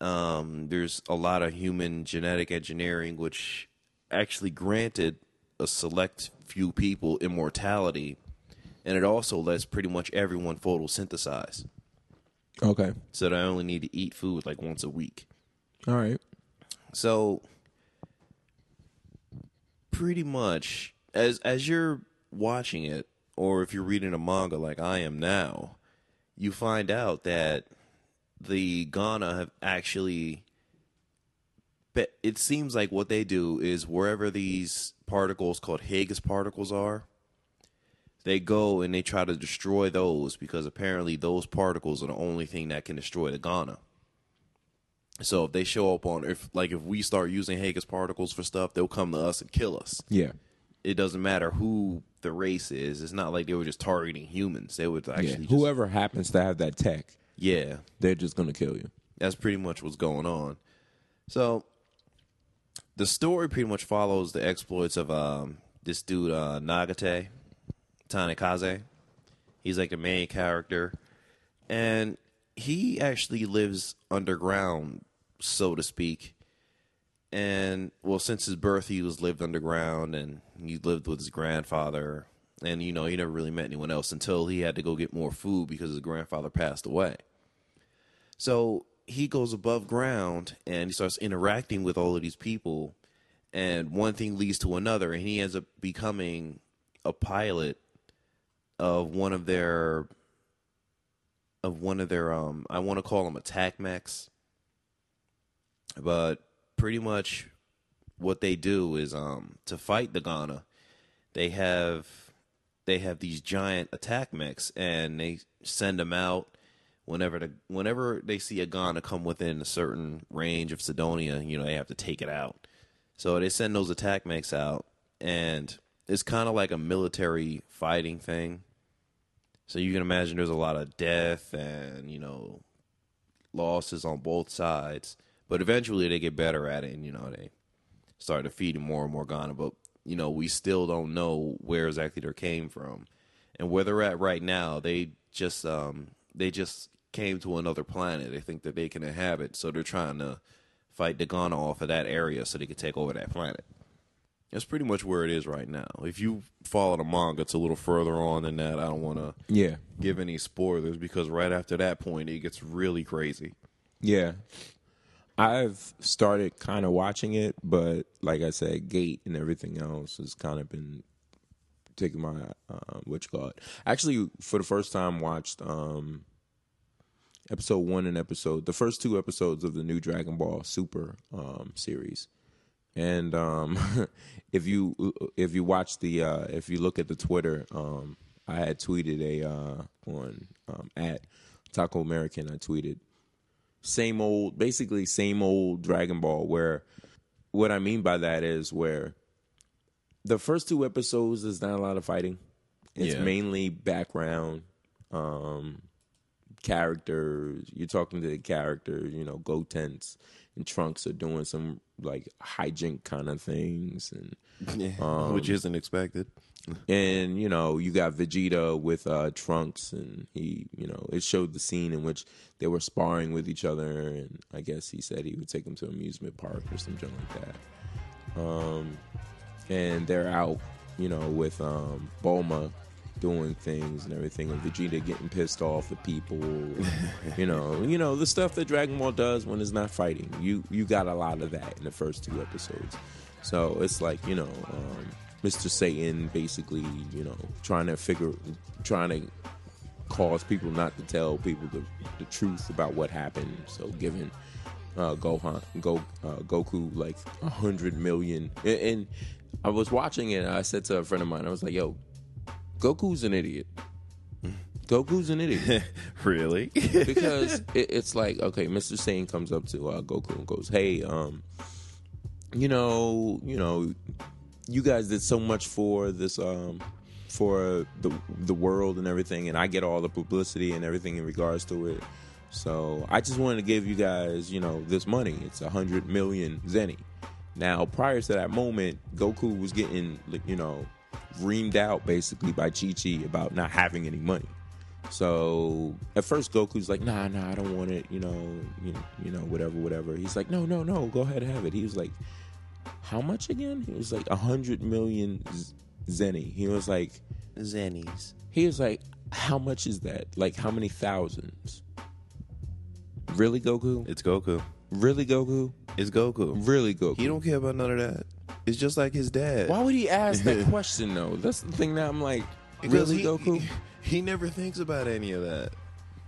Um, there's a lot of human genetic engineering which actually granted a select few people immortality and it also lets pretty much everyone photosynthesize. Okay, so they only need to eat food like once a week. All right. so pretty much as as you're watching it or if you're reading a manga like I am now you find out that the Gauna have actually but it seems like what they do is wherever these particles called Higgs particles are, they go and they try to destroy those because apparently those particles are the only thing that can destroy the Gauna. So if they show up on if like if we start using Higgs particles for stuff, they'll come to us and kill us. Yeah, It doesn't matter who the race is. It's not like they were just targeting humans. They would actually yeah. just, Whoever happens to have that tech, yeah. they're just gonna kill you. That's pretty much what's going on. So the story pretty much follows the exploits of um, this dude uh, Nagate Tanikaze. He's like the main character, and he actually lives underground, so to speak. And well, since his birth, he was lived underground, and he lived with his grandfather. And you know, he never really met anyone else until he had to go get more food because his grandfather passed away. So he goes above ground and he starts interacting with all of these people, and one thing leads to another, and he ends up becoming a pilot of one of their of one of their um I want to call them attack mechs, but pretty much what they do is um to fight the Gauna, they have they have these giant attack mechs and they send them out whenever the whenever they see a Gauna come within a certain range of Sidonia, you know, they have to take it out. So they send those attack mechs out and it's kind of like a military fighting thing. So you can imagine there's a lot of death and, you know, losses on both sides. But eventually they get better at it and, you know, they start defeating more and more Gauna. But, you know, we still don't know where exactly they came from. And where they're at right now, they just um they just came to another planet. They think that they can inhabit, so they're trying to fight the Gauna off of that area so they can take over that planet. That's pretty much where it is right now. If you follow the manga, it's a little further on than that. I don't want to Yeah. give any spoilers because right after that point, it gets really crazy. Yeah. I've started kind of watching it, but like I said, Gate and everything else has kind of been taking my uh, what you call it. Actually, for the first time, watched um, episode one and episode the first two episodes of the new Dragon Ball Super um, series. And um, if you if you watch the uh, if you look at the Twitter, um, I had tweeted a uh, on um, at Taco American. I tweeted same old, basically same old Dragon Ball. Where what I mean by that is where the first two episodes is not a lot of fighting. It's Yeah. mainly background, um, characters. You're talking to the characters. You know, Gotenks and Trunks are doing some like hijink kind of things, and Um, which isn't expected. and you know you got Vegeta with uh, Trunks, and he, you know, it showed the scene in which they were sparring with each other, and I guess he said he would take them to an amusement park or something like that. Um, and they're out, you know, with um, Bulma doing things and everything, and Vegeta getting pissed off at people, you know, you know the stuff that Dragon Ball does when it's not fighting. You you got a lot of that in the first two episodes, so it's like you know, um, Mr. Satan basically, you know, trying to figure, trying to cause people not to tell people the, the truth about what happened. So giving uh, Gohan, Go, uh, Goku like a hundred million, and, and I was watching it. and I said to a friend of mine, I was like, "Yo, Goku's an idiot. Goku's an idiot." really? because it, it's like okay, Mr. Satan comes up to uh, Goku and goes, "Hey, um, you know, you know, you guys did so much for this, um, for the the world and everything, and I get all the publicity and everything in regards to it. So I just wanted to give you guys, you know, this money. It's a hundred million zeni. Now, prior to that moment, Goku was getting, you know, reamed out basically by Chi Chi about not having any money. So at first Goku's like, nah, nah, I don't want it, you know, you, you know, whatever, whatever. He's like, no, no, no, go ahead, and have it. He was like, how much again? He was like a hundred million zeni. He was like, Zennies. he was like, how much is that? Like how many thousands? Really, Goku? It's Goku. Really, Goku? It's Goku. Really, Goku? He don't care about none of that. It's just like his dad. Why would he ask that question though? That's the thing that I'm like, Because really, he, Goku? He, never thinks about any of that.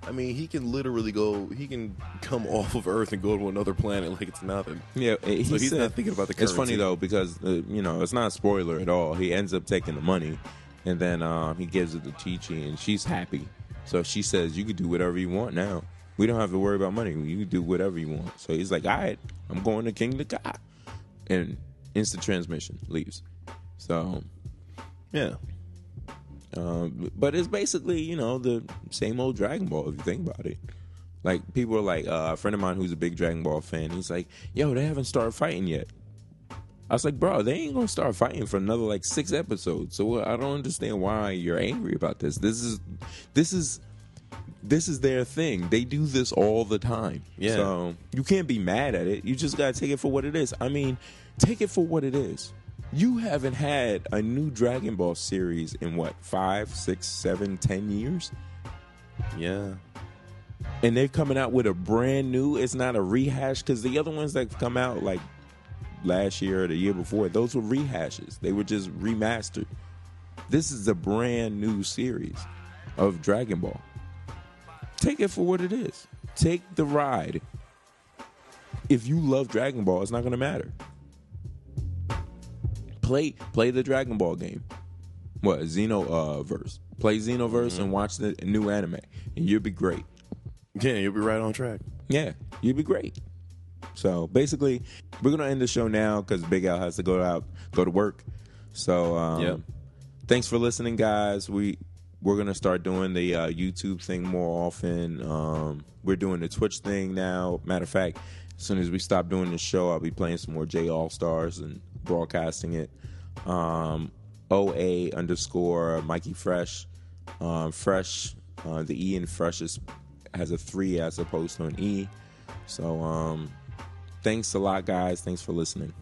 I mean, he can literally go. He can come off of Earth and go to another planet like it's nothing. Yeah, he So he's said- not thinking about the It's funny though because uh, you know it's not a spoiler at all. He ends up taking the money, and then um, he gives it to Chi Chi, and she's happy. So she says, "You can do whatever you want now. We don't have to worry about money. You can do whatever you want." So he's like, "All right, I'm going to King the God," and instant transmission leaves. So, Yeah. um, but it's basically you know the same old Dragon Ball if you think about it. Like people are like uh, a friend of mine who's a big Dragon Ball fan. He's like, "Yo, they haven't started fighting yet." I was like, "Bro, they ain't gonna start fighting for another like six episodes." So I don't understand why you're angry about this. This is, this is, this is their thing. They do this all the time. Yeah. So you can't be mad at it. You just gotta take it for what it is. I mean, take it for what it is. You haven't had a new Dragon Ball series in what five, six, seven, ten years, Yeah. and they're coming out with a brand new. It's not a rehash because the other ones that come out like last year or the year before, those were rehashes. They were just remastered. This is a brand new series of Dragon Ball. Take it for what it is. Take the ride. If you love Dragon Ball, it's not going to matter. Play play the Dragon Ball game. What Xeno uh, verse? Play Xenoverse and watch the new anime, and you'll be great. Yeah, you'll be right on track. Yeah, you'd be great. So basically, we're gonna end the show now because Big Al has to go out, go to work. So um, Yep. thanks for listening, guys. We we're gonna start doing the uh, YouTube thing more often. Um, we're doing the Twitch thing now. Matter of fact, as soon as we stop doing the show, I'll be playing some more J All Stars and broadcasting it. Um, OA underscore Mikey Fresh. Um, Fresh, uh, the E in Fresh is, has a three as opposed to an E. So, um, thanks a lot, guys. Thanks for listening.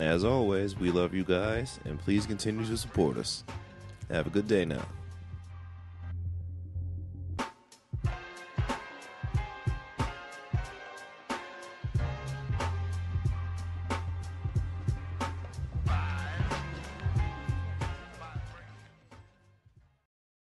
As always, we love you guys, and please continue to support us. Have a good day now.